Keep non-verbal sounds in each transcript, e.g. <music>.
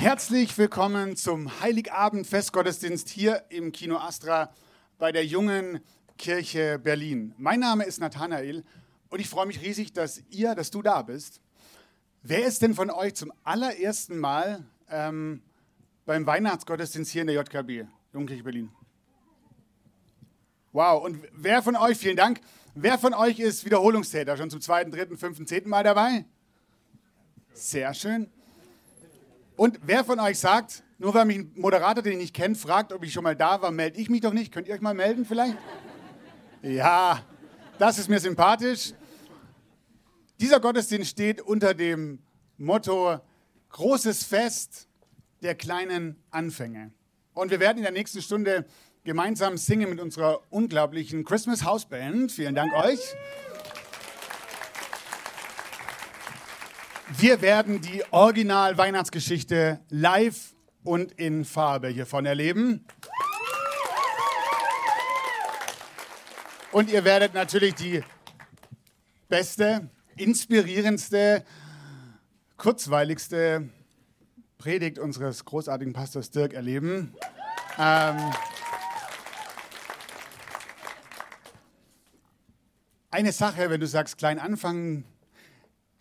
Herzlich willkommen zum Heiligabend-Festgottesdienst hier im Kino Astra bei der Jungen Kirche Berlin. Mein Name ist Nathanael und ich freue mich riesig, dass ihr, dass du da bist. Wer ist denn von euch zum allerersten Mal ähm, beim Weihnachtsgottesdienst hier in der JKB, Jugendliche Berlin? Wow, und wer von euch, vielen Dank, wer von euch ist Wiederholungstäter, schon zum zweiten, dritten, fünften, zehnten Mal dabei? Sehr schön. Und wer von euch sagt, nur weil mich ein Moderator, den ich nicht kenne, fragt, ob ich schon mal da war, melde ich mich doch nicht. Könnt ihr euch mal melden vielleicht? Ja, das ist mir sympathisch. Dieser Gottesdienst steht unter dem Motto Großes Fest der kleinen Anfänge. Und wir werden in der nächsten Stunde gemeinsam singen mit unserer unglaublichen Christmas House Band. Vielen Dank euch. Wir werden die Original-Weihnachtsgeschichte live und in Farbe hiervon erleben. Und ihr werdet natürlich die beste, inspirierendste, kurzweiligste Predigt unseres großartigen Pastors Dirk erleben. Ähm, eine Sache, wenn du sagst, klein anfangen,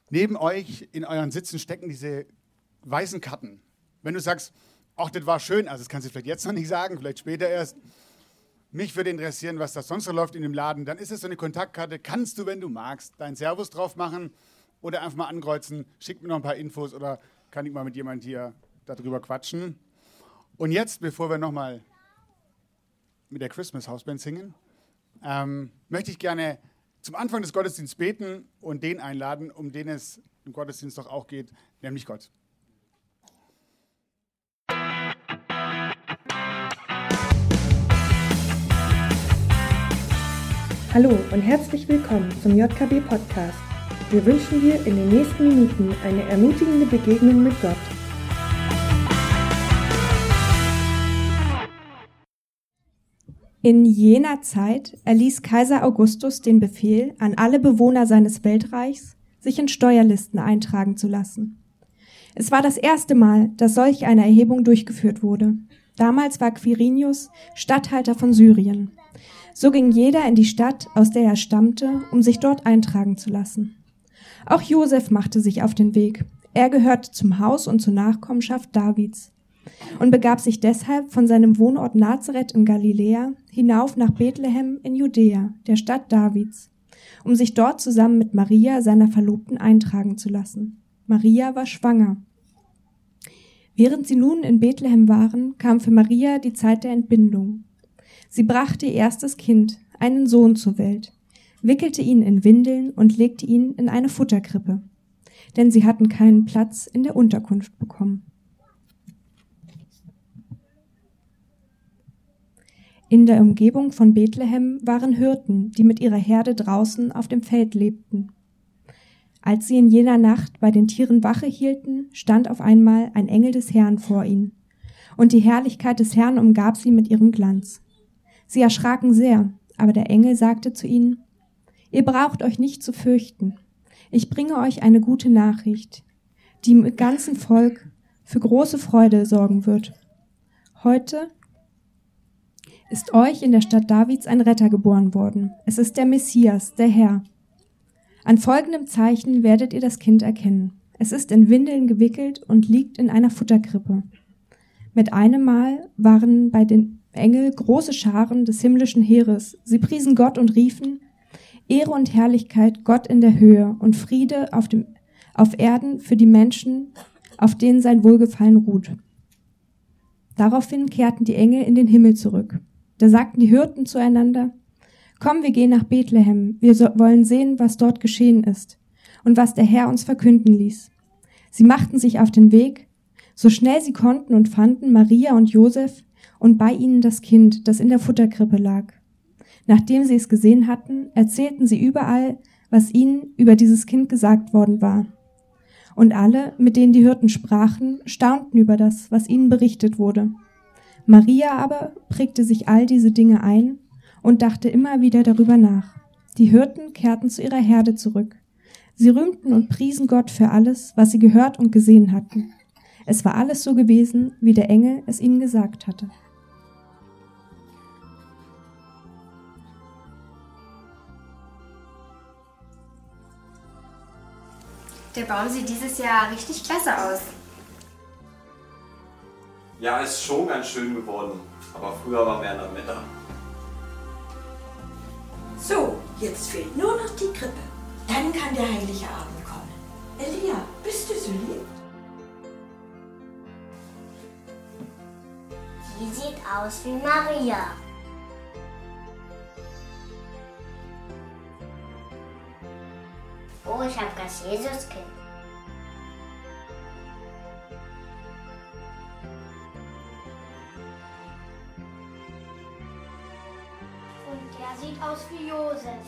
neben euch in euren Sitzen stecken diese weißen Karten. Wenn du sagst, ach, das war schön, also das kannst du vielleicht jetzt noch nicht sagen, vielleicht später erst. Mich würde interessieren, was da sonst so läuft in dem Laden. Dann ist es so eine Kontaktkarte. Kannst du, wenn du magst, deinen Servus drauf machen oder einfach mal ankreuzen, schick mir noch ein paar Infos oder kann ich mal mit jemand hier darüber quatschen. Und jetzt, bevor wir nochmal mit der Christmas Houseband singen, ähm, möchte ich gerne zum Anfang des Gottesdienstes beten und den einladen, um den es im Gottesdienst doch auch geht, nämlich Gott. Hallo und herzlich willkommen zum JKB Podcast. Wir wünschen dir in den nächsten Minuten eine ermutigende Begegnung mit Gott. In jener Zeit erließ Kaiser Augustus den Befehl an alle Bewohner seines Weltreichs, sich in Steuerlisten eintragen zu lassen. Es war das erste Mal, dass solch eine Erhebung durchgeführt wurde. Damals war Quirinius Statthalter von Syrien. So ging jeder in die Stadt, aus der er stammte, um sich dort eintragen zu lassen. Auch Josef machte sich auf den Weg. Er gehörte zum Haus und zur Nachkommenschaft Davids und begab sich deshalb von seinem Wohnort Nazareth in Galiläa hinauf nach Bethlehem in Judäa, der Stadt Davids, um sich dort zusammen mit Maria, seiner Verlobten, eintragen zu lassen. Maria war schwanger. Während sie nun in Bethlehem waren, kam für Maria die Zeit der Entbindung. Sie brachte ihr erstes Kind, einen Sohn zur Welt, wickelte ihn in Windeln und legte ihn in eine Futterkrippe, denn sie hatten keinen Platz in der Unterkunft bekommen. In der Umgebung von Bethlehem waren Hirten, die mit ihrer Herde draußen auf dem Feld lebten. Als sie in jener Nacht bei den Tieren Wache hielten, stand auf einmal ein Engel des Herrn vor ihnen, und die Herrlichkeit des Herrn umgab sie mit ihrem Glanz. Sie erschraken sehr, aber der Engel sagte zu ihnen, Ihr braucht euch nicht zu fürchten. Ich bringe euch eine gute Nachricht, die im ganzen Volk für große Freude sorgen wird. Heute ist euch in der Stadt Davids ein Retter geboren worden. Es ist der Messias, der Herr. An folgendem Zeichen werdet ihr das Kind erkennen. Es ist in Windeln gewickelt und liegt in einer Futterkrippe. Mit einem Mal waren bei den Engel große Scharen des himmlischen Heeres. Sie priesen Gott und riefen, Ehre und Herrlichkeit Gott in der Höhe und Friede auf, dem, auf Erden für die Menschen, auf denen sein Wohlgefallen ruht. Daraufhin kehrten die Engel in den Himmel zurück. Da sagten die Hirten zueinander, Komm, wir gehen nach Bethlehem, wir so wollen sehen, was dort geschehen ist und was der Herr uns verkünden ließ. Sie machten sich auf den Weg, so schnell sie konnten und fanden Maria und Josef und bei ihnen das Kind, das in der Futterkrippe lag. Nachdem sie es gesehen hatten, erzählten sie überall, was ihnen über dieses Kind gesagt worden war. Und alle, mit denen die Hirten sprachen, staunten über das, was ihnen berichtet wurde. Maria aber prägte sich all diese Dinge ein und dachte immer wieder darüber nach. Die Hirten kehrten zu ihrer Herde zurück. Sie rühmten und priesen Gott für alles, was sie gehört und gesehen hatten. Es war alles so gewesen, wie der Engel es ihnen gesagt hatte. Der Baum sieht dieses Jahr richtig klasse aus. Ja, ist schon ganz schön geworden. Aber früher war mehr Mittag. So, jetzt fehlt nur noch die Krippe. Dann kann der heilige Abend kommen. Elia, bist du so lieb? Die sieht aus wie Maria. Oh, ich habe das Jesuskind. Der sieht aus wie Josef.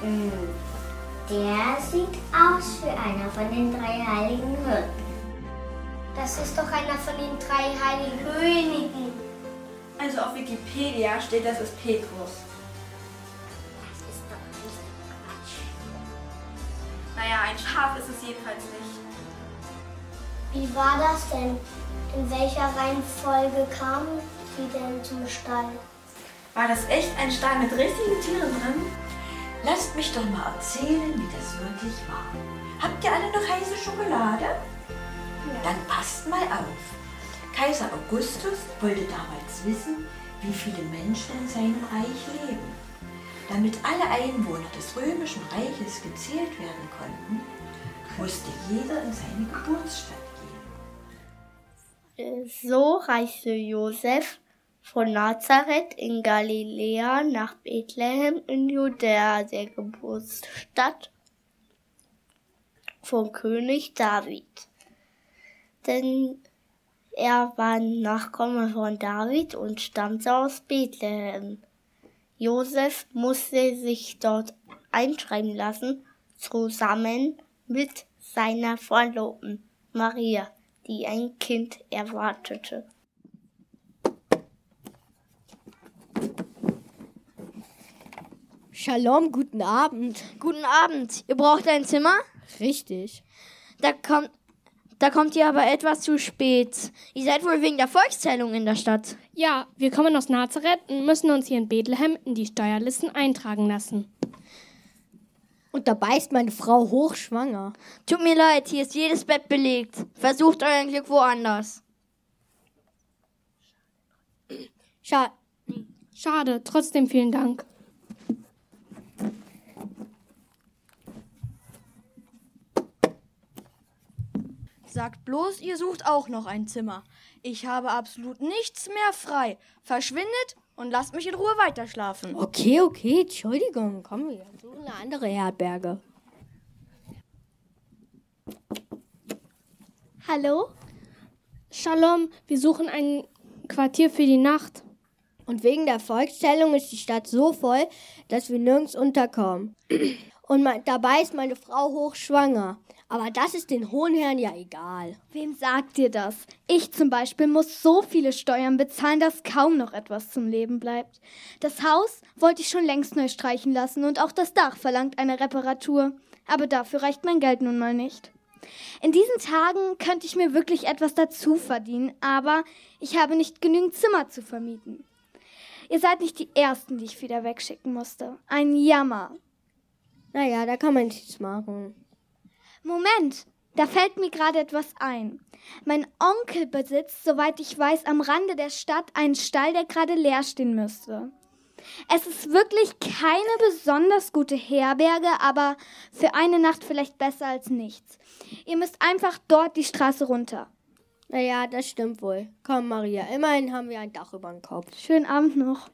Hm, Der sieht aus wie einer von den drei heiligen Hirten. Das ist doch einer von den drei heiligen Königen. Also auf Wikipedia steht, das ist Petrus. Jedenfalls nicht. Wie war das denn? In welcher Reihenfolge kamen die denn zum Stall? War das echt ein Stall mit richtigen Tieren drin? Lasst mich doch mal erzählen, wie das wirklich war. Habt ihr alle noch heiße Schokolade? Dann passt mal auf. Kaiser Augustus wollte damals wissen, wie viele Menschen in seinem Reich leben. Damit alle Einwohner des römischen Reiches gezählt werden konnten, musste jeder in seine Geburtsstadt gehen. So reiste Josef von Nazareth in Galiläa nach Bethlehem in Judäa, der Geburtsstadt von König David. Denn er war Nachkomme von David und stammte aus Bethlehem. Josef musste sich dort einschreiben lassen, zusammen mit seiner Verlobten Maria, die ein Kind erwartete. Shalom, guten Abend. Guten Abend. Ihr braucht ein Zimmer? Richtig. Da kommt, da kommt ihr aber etwas zu spät. Ihr seid wohl wegen der Volkszählung in der Stadt. Ja, wir kommen aus Nazareth und müssen uns hier in Bethlehem in die Steuerlisten eintragen lassen. Und dabei ist meine Frau hochschwanger. Tut mir leid, hier ist jedes Bett belegt. Versucht euer Glück woanders. Scha Schade, trotzdem vielen Dank. Sagt bloß, ihr sucht auch noch ein Zimmer. Ich habe absolut nichts mehr frei. Verschwindet und lasst mich in Ruhe weiterschlafen. Okay, okay, Entschuldigung. Komm, wir suchen eine andere Herberge. Hallo? Shalom, wir suchen ein Quartier für die Nacht. Und wegen der Volkszählung ist die Stadt so voll, dass wir nirgends unterkommen. <clears throat> Und mein, dabei ist meine Frau hochschwanger. Aber das ist den hohen Herren ja egal. Wem sagt ihr das? Ich zum Beispiel muss so viele Steuern bezahlen, dass kaum noch etwas zum Leben bleibt. Das Haus wollte ich schon längst neu streichen lassen und auch das Dach verlangt eine Reparatur. Aber dafür reicht mein Geld nun mal nicht. In diesen Tagen könnte ich mir wirklich etwas dazu verdienen, aber ich habe nicht genügend Zimmer zu vermieten. Ihr seid nicht die Ersten, die ich wieder wegschicken musste. Ein Jammer. Naja, da kann man nichts machen. Moment, da fällt mir gerade etwas ein. Mein Onkel besitzt, soweit ich weiß, am Rande der Stadt einen Stall, der gerade leer stehen müsste. Es ist wirklich keine besonders gute Herberge, aber für eine Nacht vielleicht besser als nichts. Ihr müsst einfach dort die Straße runter. Naja, das stimmt wohl. Komm, Maria, immerhin haben wir ein Dach über dem Kopf. Schönen Abend noch.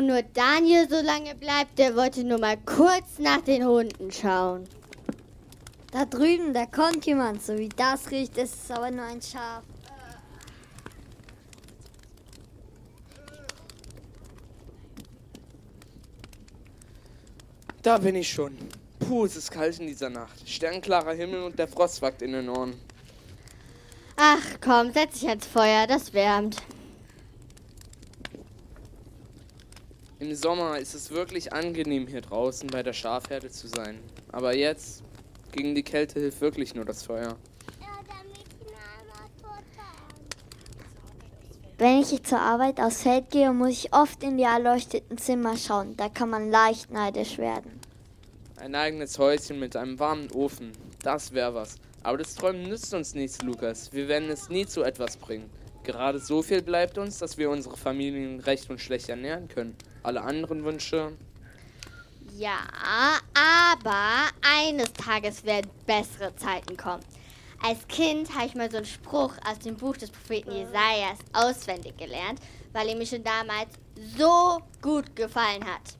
Wo nur Daniel so lange bleibt, der wollte nur mal kurz nach den Hunden schauen. Da drüben, da kommt jemand. So wie das riecht, ist es aber nur ein Schaf. Da bin ich schon. Puh, es ist kalt in dieser Nacht. Sternklarer Himmel und der Frost wackt in den Ohren. Ach komm, setz dich ans Feuer, das wärmt. Im Sommer ist es wirklich angenehm, hier draußen bei der Schafherde zu sein. Aber jetzt, gegen die Kälte hilft wirklich nur das Feuer. Wenn ich zur Arbeit aufs Feld gehe, muss ich oft in die erleuchteten Zimmer schauen. Da kann man leicht neidisch werden. Ein eigenes Häuschen mit einem warmen Ofen, das wäre was. Aber das Träumen nützt uns nichts, Lukas. Wir werden es nie zu etwas bringen. Gerade so viel bleibt uns, dass wir unsere Familien recht und schlecht ernähren können. Alle anderen Wünsche. Ja, aber eines Tages werden bessere Zeiten kommen. Als Kind habe ich mal so einen Spruch aus dem Buch des Propheten Jesajas auswendig gelernt, weil er mir schon damals so gut gefallen hat.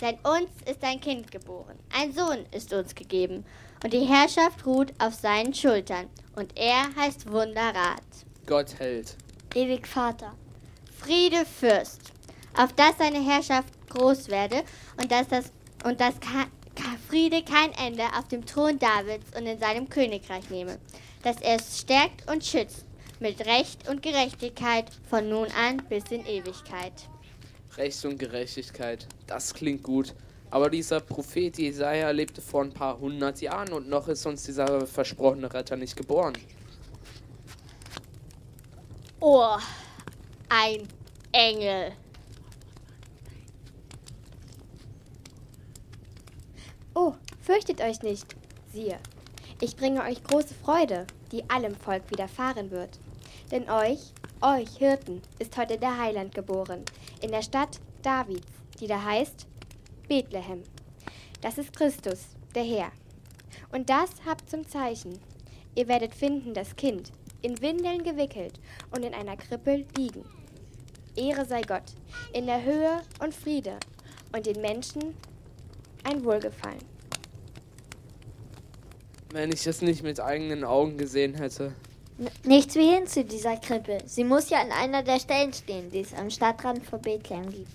Denn uns ist ein Kind geboren, ein Sohn ist uns gegeben, und die Herrschaft ruht auf seinen Schultern, und er heißt Wunderrat. Gott hält. Ewig Vater. Friede Fürst, auf dass seine Herrschaft groß werde und dass das und dass Friede kein Ende auf dem Thron Davids und in seinem Königreich nehme, dass er es stärkt und schützt mit Recht und Gerechtigkeit von nun an bis in Ewigkeit. Recht und Gerechtigkeit, das klingt gut. Aber dieser Prophet Jesaja lebte vor ein paar hundert Jahren und noch ist uns dieser versprochene Retter nicht geboren. Oh, ein Engel. Oh, fürchtet euch nicht. Siehe, ich bringe euch große Freude, die allem Volk widerfahren wird. Denn euch, euch Hirten, ist heute der Heiland geboren, in der Stadt Davids, die da heißt Bethlehem. Das ist Christus, der Herr. Und das habt zum Zeichen. Ihr werdet finden das Kind, in Windeln gewickelt und in einer Krippe liegen. Ehre sei Gott, in der Höhe und Friede und den Menschen ein Wohlgefallen. Wenn ich es nicht mit eigenen Augen gesehen hätte. N nichts wie hin zu dieser Krippe. Sie muss ja an einer der Stellen stehen, die es am Stadtrand von Bethlehem gibt.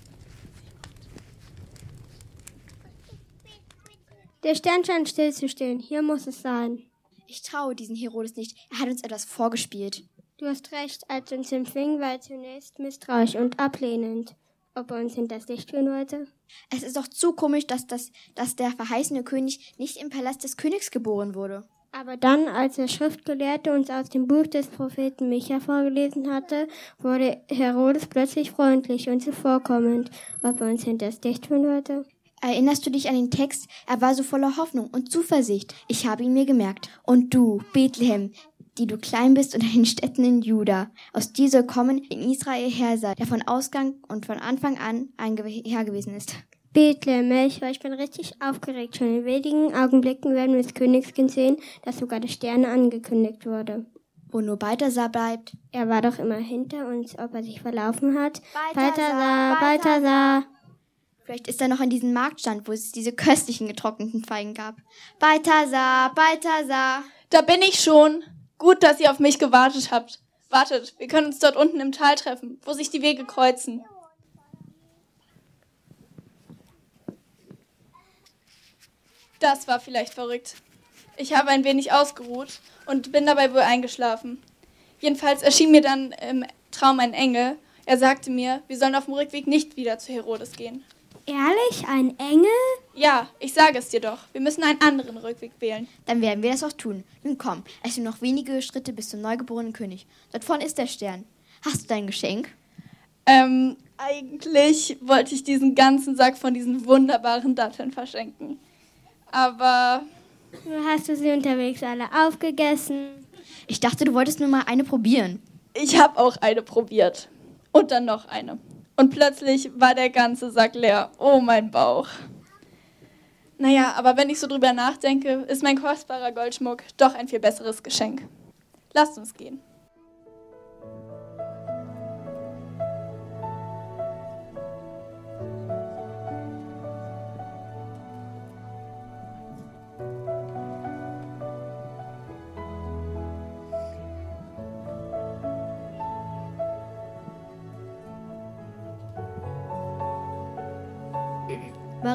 Der Stern scheint stillzustehen. Hier muss es sein. Ich traue diesen Herodes nicht. Er hat uns etwas vorgespielt. Du hast recht, als uns empfing, war er zunächst misstrauisch und ablehnend. Ob er uns hinters Licht führen wollte? Es ist doch zu komisch, dass, das, dass der verheißene König nicht im Palast des Königs geboren wurde. Aber dann, als der Schriftgelehrte uns aus dem Buch des Propheten Micha vorgelesen hatte, wurde Herodes plötzlich freundlich und zuvorkommend. Ob er uns hinters Licht führen wollte? Erinnerst du dich an den Text? Er war so voller Hoffnung und Zuversicht. Ich habe ihn mir gemerkt. Und du, Bethlehem, die du klein bist unter den Städten in Juda. Aus dir soll kommen in Israel Herr sei, der von Ausgang und von Anfang an ein Herr gewesen ist. Bethlehem, ich, ich bin richtig aufgeregt. Schon in wenigen Augenblicken werden wir das Königskind sehen, das sogar der Sterne angekündigt wurde. Wo nur Balthasar bleibt. Er war doch immer hinter uns, ob er sich verlaufen hat. Balthasar, Balthasar. Balthasar. Vielleicht ist er noch an diesem Marktstand, wo es diese köstlichen getrockneten Feigen gab. Balthasar, Balthasar. Da bin ich schon. Gut, dass ihr auf mich gewartet habt. Wartet, wir können uns dort unten im Tal treffen, wo sich die Wege kreuzen. Das war vielleicht verrückt. Ich habe ein wenig ausgeruht und bin dabei wohl eingeschlafen. Jedenfalls erschien mir dann im Traum ein Engel. Er sagte mir, wir sollen auf dem Rückweg nicht wieder zu Herodes gehen. Ehrlich? Ein Engel? Ja, ich sage es dir doch. Wir müssen einen anderen Rückweg wählen. Dann werden wir das auch tun. Nun komm, es sind noch wenige Schritte bis zum neugeborenen König. Dort vorne ist der Stern. Hast du dein Geschenk? Ähm, eigentlich wollte ich diesen ganzen Sack von diesen wunderbaren Datteln verschenken. Aber. Hast du sie unterwegs alle aufgegessen? Ich dachte, du wolltest nur mal eine probieren. Ich habe auch eine probiert. Und dann noch eine. Und plötzlich war der ganze Sack leer. Oh, mein Bauch. Naja, aber wenn ich so drüber nachdenke, ist mein kostbarer Goldschmuck doch ein viel besseres Geschenk. Lasst uns gehen.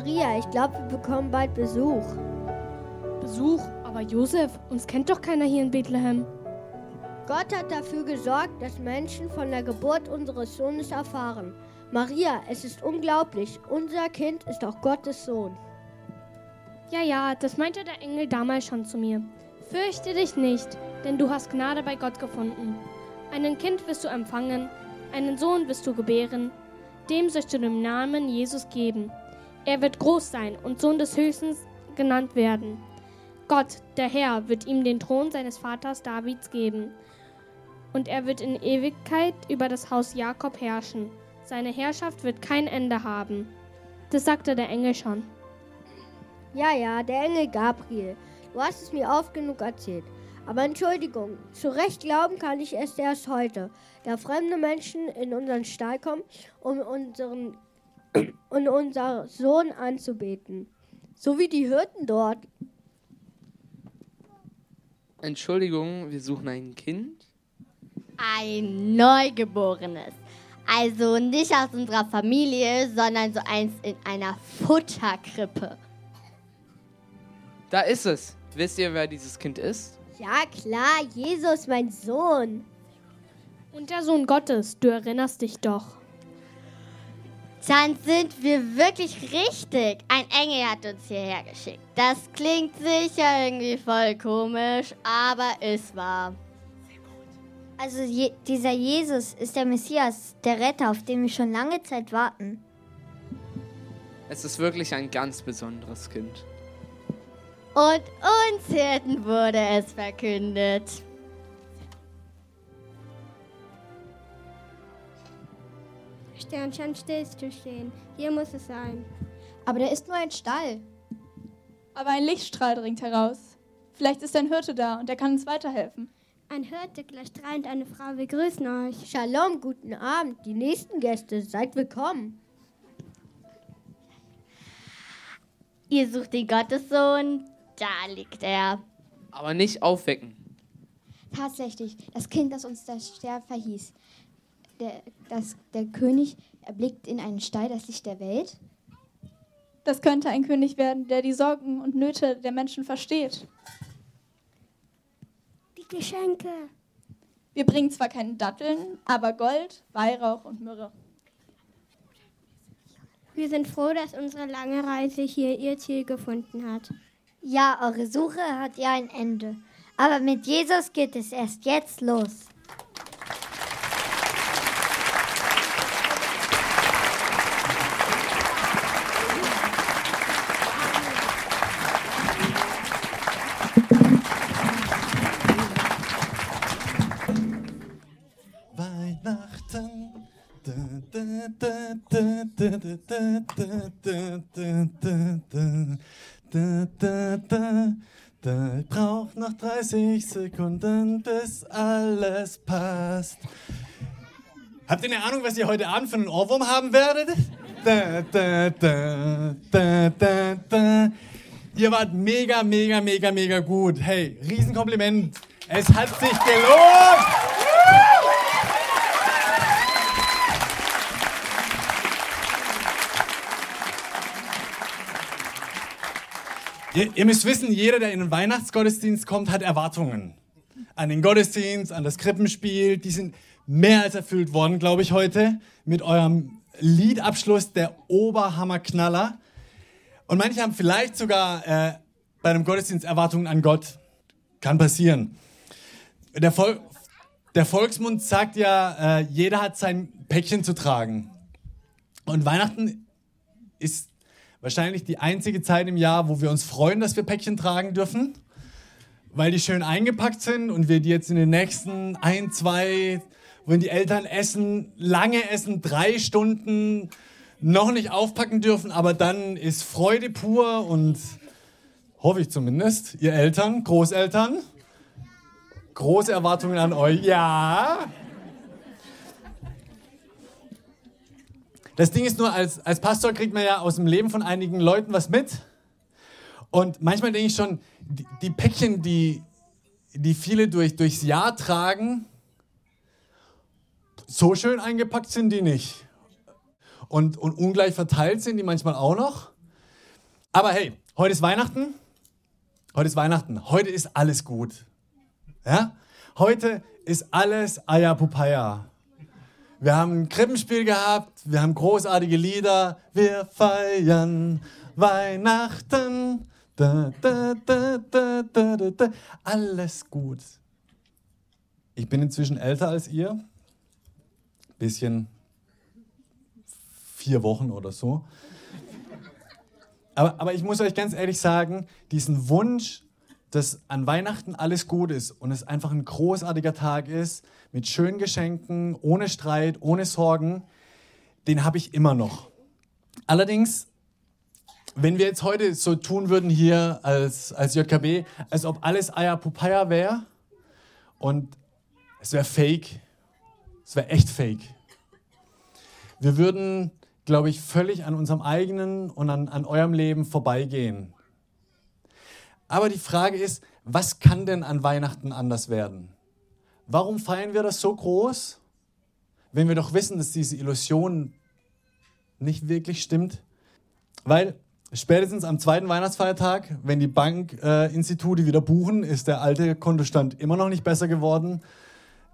Maria, ich glaube, wir bekommen bald Besuch. Besuch? Aber Josef, uns kennt doch keiner hier in Bethlehem. Gott hat dafür gesorgt, dass Menschen von der Geburt unseres Sohnes erfahren. Maria, es ist unglaublich. Unser Kind ist auch Gottes Sohn. Ja, ja, das meinte der Engel damals schon zu mir. Fürchte dich nicht, denn du hast Gnade bei Gott gefunden. Einen Kind wirst du empfangen, einen Sohn wirst du gebären, dem sollst du den Namen Jesus geben. Er wird groß sein und Sohn des Höchsten genannt werden. Gott, der Herr, wird ihm den Thron seines Vaters Davids geben. Und er wird in Ewigkeit über das Haus Jakob herrschen. Seine Herrschaft wird kein Ende haben. Das sagte der Engel schon. Ja, ja, der Engel Gabriel. Du hast es mir oft genug erzählt. Aber Entschuldigung, zu Recht glauben kann ich es erst heute, da fremde Menschen in unseren Stall kommen, um unseren und unser Sohn anzubeten. So wie die Hirten dort. Entschuldigung, wir suchen ein Kind? Ein Neugeborenes. Also nicht aus unserer Familie, sondern so eins in einer Futterkrippe. Da ist es. Wisst ihr, wer dieses Kind ist? Ja, klar, Jesus, mein Sohn. Und der Sohn Gottes, du erinnerst dich doch. Dann sind wir wirklich richtig. Ein Engel hat uns hierher geschickt. Das klingt sicher irgendwie voll komisch, aber es war. Also je, dieser Jesus ist der Messias, der Retter, auf den wir schon lange Zeit warten. Es ist wirklich ein ganz besonderes Kind. Und uns Hirten wurde es verkündet. Stillst du stehen. Hier muss es sein. Aber der ist nur ein Stall. Aber ein Lichtstrahl dringt heraus. Vielleicht ist ein Hirte da und er kann uns weiterhelfen. Ein Hirte, gleich strahlend eine Frau, wir grüßen euch. Shalom, guten Abend. Die nächsten Gäste, seid willkommen. Ihr sucht den Gottessohn, da liegt er. Aber nicht aufwecken. Tatsächlich, das Kind, das uns der Stern verhieß. Der, das, der König erblickt in einen Stall das Licht der Welt. Das könnte ein König werden, der die Sorgen und Nöte der Menschen versteht. Die Geschenke. Wir bringen zwar keine Datteln, aber Gold, Weihrauch und Myrrhe. Wir sind froh, dass unsere lange Reise hier ihr Ziel gefunden hat. Ja, eure Suche hat ja ein Ende. Aber mit Jesus geht es erst jetzt los. Ich brauch noch 30 Sekunden, bis alles passt. Habt ihr eine Ahnung, was ihr heute Abend für einen Ohrwurm haben werdet? Da, da, da. Ihr wart mega, mega, mega, mega gut. Hey, Riesenkompliment. Es hat sich gelohnt. Ihr, ihr, müsst wissen, jeder, der in den Weihnachtsgottesdienst kommt, hat Erwartungen. An den Gottesdienst, an das Krippenspiel. Die sind mehr als erfüllt worden, glaube ich, heute. Mit eurem Liedabschluss, der Oberhammerknaller. Und manche haben vielleicht sogar äh, bei einem Gottesdienst Erwartungen an Gott. Kann passieren. Der, Vol der Volksmund sagt ja, äh, jeder hat sein Päckchen zu tragen. Und Weihnachten ist wahrscheinlich die einzige Zeit im Jahr, wo wir uns freuen, dass wir Päckchen tragen dürfen, weil die schön eingepackt sind und wir die jetzt in den nächsten ein, zwei, wenn die Eltern essen, lange essen, drei Stunden noch nicht aufpacken dürfen, aber dann ist Freude pur und hoffe ich zumindest, ihr Eltern, Großeltern, große Erwartungen an euch. Ja. Das Ding ist nur, als, als Pastor kriegt man ja aus dem Leben von einigen Leuten was mit. Und manchmal denke ich schon, die, die Päckchen, die, die viele durch, durchs Jahr tragen, so schön eingepackt sind die nicht. Und, und ungleich verteilt sind die manchmal auch noch. Aber hey, heute ist Weihnachten. Heute ist Weihnachten. Heute ist alles gut. Ja? Heute ist alles Ayapupaya. Wir haben ein Krippenspiel gehabt, wir haben großartige Lieder. Wir feiern Weihnachten. Da, da, da. Alles gut. Ich bin inzwischen älter als ihr. Bisschen vier Wochen oder so. Aber, aber ich muss euch ganz ehrlich sagen, diesen Wunsch, dass an Weihnachten alles gut ist und es einfach ein großartiger Tag ist, mit schönen Geschenken, ohne Streit, ohne Sorgen, den habe ich immer noch. Allerdings, wenn wir jetzt heute so tun würden hier als, als JKB, als ob alles Ayapupaya wäre und es wäre fake, es wäre echt fake. Wir würden glaube ich, völlig an unserem eigenen und an, an eurem Leben vorbeigehen. Aber die Frage ist, was kann denn an Weihnachten anders werden? Warum feiern wir das so groß, wenn wir doch wissen, dass diese Illusion nicht wirklich stimmt? Weil spätestens am zweiten Weihnachtsfeiertag, wenn die Bankinstitute äh, wieder buchen, ist der alte Kontostand immer noch nicht besser geworden.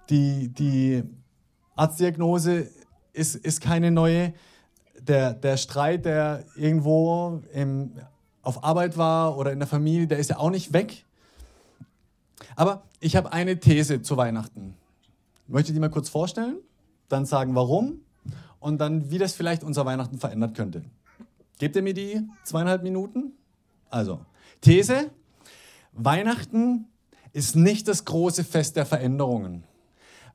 Die, die Arztdiagnose ist, ist keine neue der, der Streit, der irgendwo im, auf Arbeit war oder in der Familie, der ist ja auch nicht weg. Aber ich habe eine These zu Weihnachten. Möchte die mal kurz vorstellen, dann sagen, warum und dann, wie das vielleicht unser Weihnachten verändert könnte. Gebt ihr mir die zweieinhalb Minuten? Also, These, Weihnachten ist nicht das große Fest der Veränderungen.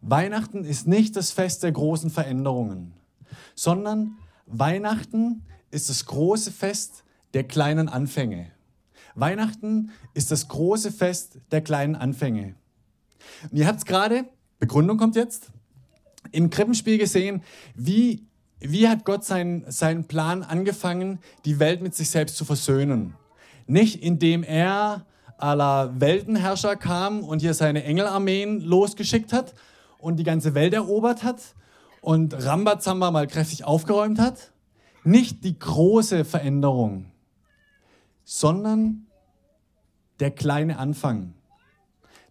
Weihnachten ist nicht das Fest der großen Veränderungen, sondern Weihnachten ist das große Fest der kleinen Anfänge. Weihnachten ist das große Fest der kleinen Anfänge. Und ihr habt es gerade, Begründung kommt jetzt, im Krippenspiel gesehen, wie, wie hat Gott seinen, seinen Plan angefangen, die Welt mit sich selbst zu versöhnen. Nicht indem er aller Weltenherrscher kam und hier seine Engelarmeen losgeschickt hat und die ganze Welt erobert hat, und Rambazamba mal kräftig aufgeräumt hat. Nicht die große Veränderung, sondern der kleine Anfang.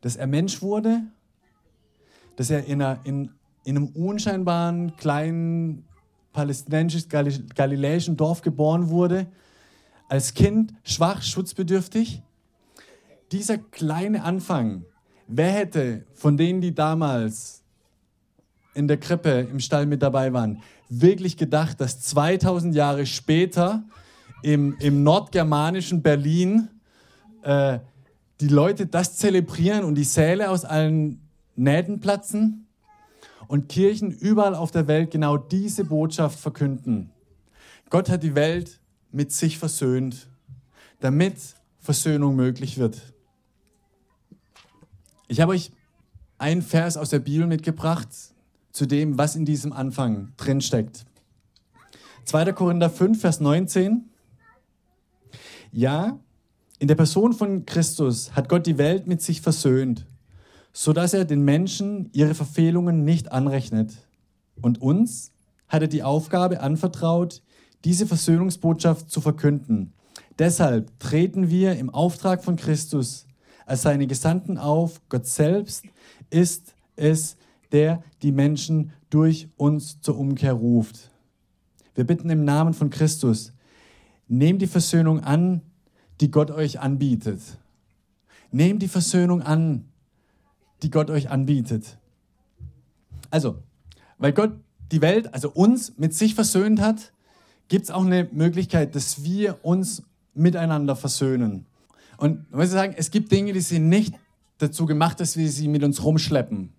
Dass er Mensch wurde, dass er in, einer, in, in einem unscheinbaren, kleinen palästinensisch-galiläischen Dorf geboren wurde, als Kind schwach, schutzbedürftig. Dieser kleine Anfang, wer hätte von denen, die damals in der Krippe im Stall mit dabei waren, wirklich gedacht, dass 2000 Jahre später im, im nordgermanischen Berlin äh, die Leute das zelebrieren und die Säle aus allen Nähten platzen und Kirchen überall auf der Welt genau diese Botschaft verkünden. Gott hat die Welt mit sich versöhnt, damit Versöhnung möglich wird. Ich habe euch einen Vers aus der Bibel mitgebracht, zu dem, was in diesem Anfang drinsteckt. 2. Korinther 5, Vers 19. Ja, in der Person von Christus hat Gott die Welt mit sich versöhnt, sodass er den Menschen ihre Verfehlungen nicht anrechnet. Und uns hat er die Aufgabe anvertraut, diese Versöhnungsbotschaft zu verkünden. Deshalb treten wir im Auftrag von Christus als seine Gesandten auf. Gott selbst ist es, der die Menschen durch uns zur Umkehr ruft. Wir bitten im Namen von Christus, nehmt die Versöhnung an, die Gott euch anbietet. Nehmt die Versöhnung an, die Gott euch anbietet. Also, weil Gott die Welt, also uns, mit sich versöhnt hat, gibt es auch eine Möglichkeit, dass wir uns miteinander versöhnen. Und ich muss sagen, es gibt Dinge, die sind nicht dazu gemacht, dass wir sie mit uns rumschleppen.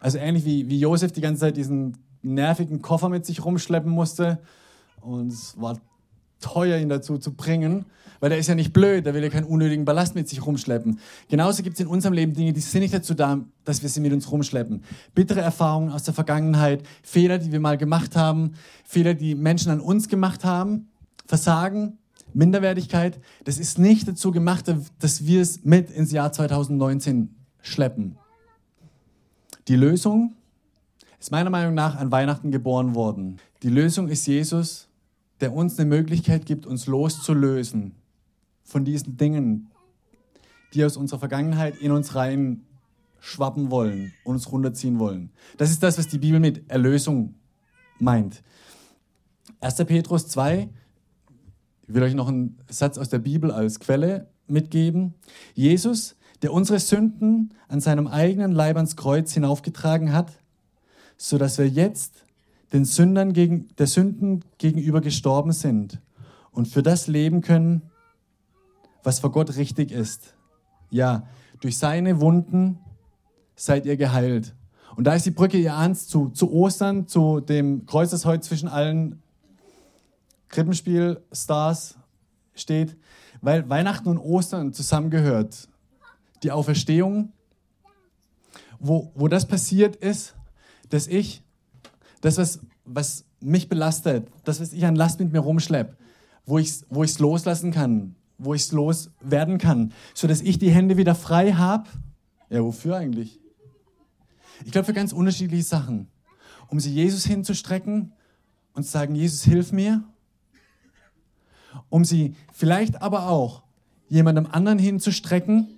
Also ähnlich wie, wie Josef die ganze Zeit diesen nervigen Koffer mit sich rumschleppen musste. Und es war teuer, ihn dazu zu bringen, weil der ist ja nicht blöd, der will ja keinen unnötigen Ballast mit sich rumschleppen. Genauso gibt es in unserem Leben Dinge, die sind nicht dazu da, dass wir sie mit uns rumschleppen. Bittere Erfahrungen aus der Vergangenheit, Fehler, die wir mal gemacht haben, Fehler, die Menschen an uns gemacht haben, Versagen, Minderwertigkeit, das ist nicht dazu gemacht, dass wir es mit ins Jahr 2019 schleppen. Die Lösung ist meiner Meinung nach an Weihnachten geboren worden. Die Lösung ist Jesus, der uns eine Möglichkeit gibt, uns loszulösen von diesen Dingen, die aus unserer Vergangenheit in uns rein schwappen wollen und uns runterziehen wollen. Das ist das, was die Bibel mit Erlösung meint. 1. Petrus 2, ich will euch noch einen Satz aus der Bibel als Quelle mitgeben. Jesus, der unsere Sünden an seinem eigenen Leib ans Kreuz hinaufgetragen hat, so dass wir jetzt den Sündern gegen, der Sünden gegenüber gestorben sind und für das leben können, was vor Gott richtig ist. Ja, durch seine Wunden seid ihr geheilt. Und da ist die Brücke, ihr ahnt zu, zu Ostern, zu dem Kreuz, das heute zwischen allen Krippenspiel-Stars steht, weil Weihnachten und Ostern zusammengehört. Die Auferstehung, wo, wo das passiert ist, dass ich, das, was, was mich belastet, das, was ich an Last mit mir rumschleppe, wo ich es wo loslassen kann, wo ich es loswerden kann, sodass ich die Hände wieder frei habe. Ja, wofür eigentlich? Ich glaube, für ganz unterschiedliche Sachen. Um sie Jesus hinzustrecken und zu sagen, Jesus, hilf mir. Um sie vielleicht aber auch jemandem anderen hinzustrecken,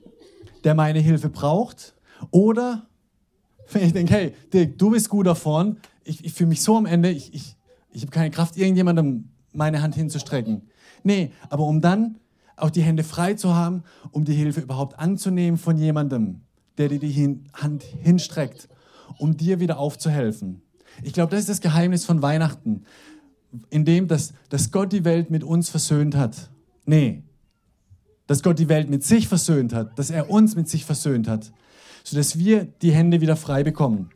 der meine Hilfe braucht. Oder wenn <laughs> ich denke, hey, Dirk, du bist gut davon, ich, ich fühle mich so am Ende, ich, ich, ich habe keine Kraft, irgendjemandem meine Hand hinzustrecken. Nee, aber um dann auch die Hände frei zu haben, um die Hilfe überhaupt anzunehmen von jemandem, der dir die Hand hinstreckt, um dir wieder aufzuhelfen. Ich glaube, das ist das Geheimnis von Weihnachten, in dem, dass, dass Gott die Welt mit uns versöhnt hat. Nee, dass Gott die Welt mit sich versöhnt hat, dass er uns mit sich versöhnt hat, sodass wir die Hände wieder frei bekommen.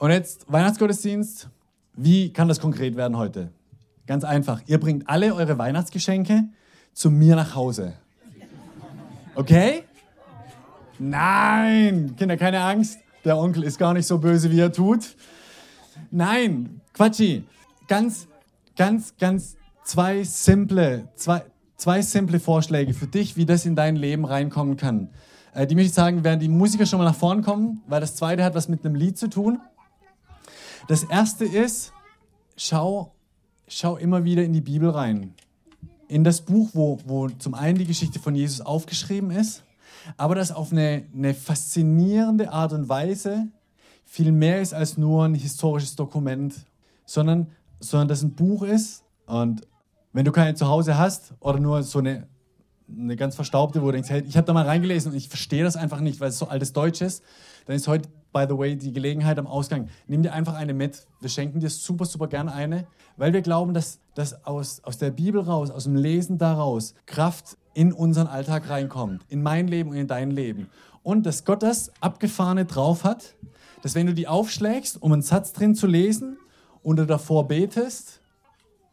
Und jetzt Weihnachtsgottesdienst. Wie kann das konkret werden heute? Ganz einfach. Ihr bringt alle eure Weihnachtsgeschenke zu mir nach Hause. Okay? Nein, Kinder, keine Angst. Der Onkel ist gar nicht so böse, wie er tut. Nein, Quatschi. Ganz, ganz, ganz zwei simple, zwei, zwei simple Vorschläge für dich, wie das in dein Leben reinkommen kann. Äh, die möchte ich sagen, während die Musiker schon mal nach vorn kommen, weil das zweite hat was mit einem Lied zu tun. Das erste ist, schau, schau immer wieder in die Bibel rein. In das Buch, wo, wo zum einen die Geschichte von Jesus aufgeschrieben ist aber das auf eine, eine faszinierende Art und Weise viel mehr ist als nur ein historisches Dokument, sondern, sondern das ein Buch ist. Und wenn du keine zu Hause hast oder nur so eine, eine ganz verstaubte, wo du denkst, hey, ich habe da mal reingelesen und ich verstehe das einfach nicht, weil es so altes Deutsch ist, dann ist heute, by the way, die Gelegenheit am Ausgang. Nimm dir einfach eine mit. Wir schenken dir super, super gerne eine, weil wir glauben, dass, dass aus, aus der Bibel raus, aus dem Lesen daraus Kraft in unseren Alltag reinkommt, in mein Leben und in dein Leben. Und dass Gott das Abgefahrene drauf hat, dass wenn du die aufschlägst, um einen Satz drin zu lesen und du davor betest,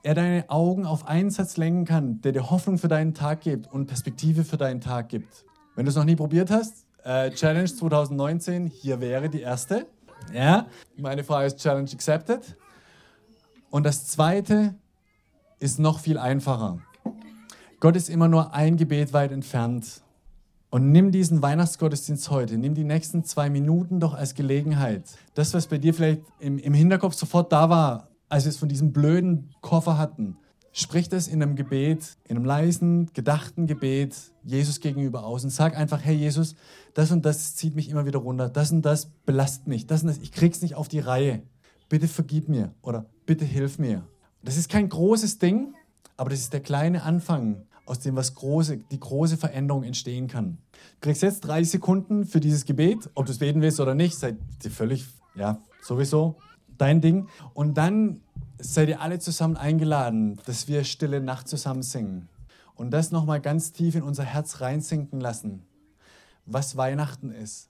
er deine Augen auf einen Satz lenken kann, der dir Hoffnung für deinen Tag gibt und Perspektive für deinen Tag gibt. Wenn du es noch nie probiert hast, äh, Challenge 2019, hier wäre die erste. Ja, meine Frage ist Challenge accepted. Und das zweite ist noch viel einfacher. Gott ist immer nur ein Gebet weit entfernt. Und nimm diesen Weihnachtsgottesdienst heute, nimm die nächsten zwei Minuten doch als Gelegenheit. Das, was bei dir vielleicht im, im Hinterkopf sofort da war, als wir es von diesem blöden Koffer hatten, sprich das in einem Gebet, in einem leisen, gedachten Gebet Jesus gegenüber aus und sag einfach, hey Jesus, das und das zieht mich immer wieder runter, das und das belastet mich, das und das, ich krieg's nicht auf die Reihe. Bitte vergib mir oder bitte hilf mir. Das ist kein großes Ding, aber das ist der kleine Anfang, aus dem was große, die große Veränderung entstehen kann. Du kriegst jetzt 30 Sekunden für dieses Gebet, ob du es beten willst oder nicht, seid ihr völlig, ja, sowieso dein Ding. Und dann seid ihr alle zusammen eingeladen, dass wir Stille Nacht zusammen singen. Und das nochmal ganz tief in unser Herz reinsinken lassen, was Weihnachten ist.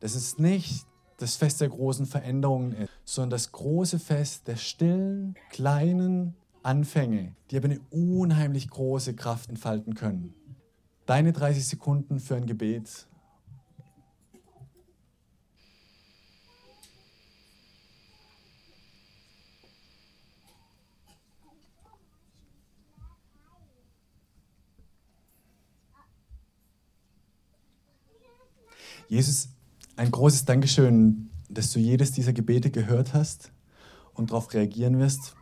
Das ist nicht das Fest der großen Veränderungen ist, sondern das große Fest der stillen, kleinen, Anfänge, die aber eine unheimlich große Kraft entfalten können. Deine 30 Sekunden für ein Gebet. Jesus, ein großes Dankeschön, dass du jedes dieser Gebete gehört hast und darauf reagieren wirst.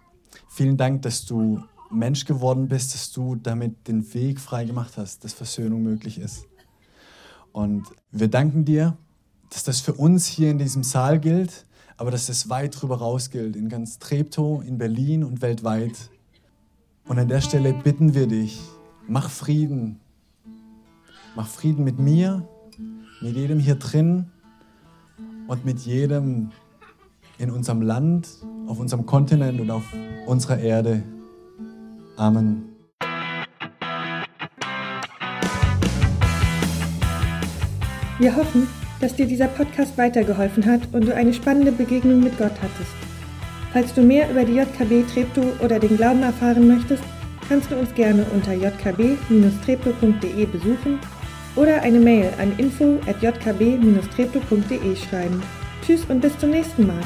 Vielen Dank, dass du Mensch geworden bist, dass du damit den Weg frei gemacht hast, dass Versöhnung möglich ist. Und wir danken dir, dass das für uns hier in diesem Saal gilt, aber dass das weit drüber raus gilt, in ganz Treptow, in Berlin und weltweit. Und an der Stelle bitten wir dich, mach Frieden. Mach Frieden mit mir, mit jedem hier drin und mit jedem in unserem Land, auf unserem Kontinent und auf unserer Erde. Amen. Wir hoffen, dass dir dieser Podcast weitergeholfen hat und du eine spannende Begegnung mit Gott hattest. Falls du mehr über die JKB Treptow oder den Glauben erfahren möchtest, kannst du uns gerne unter jkb-treptow.de besuchen oder eine Mail an info@jkb-treptow.de schreiben. Tschüss und bis zum nächsten Mal.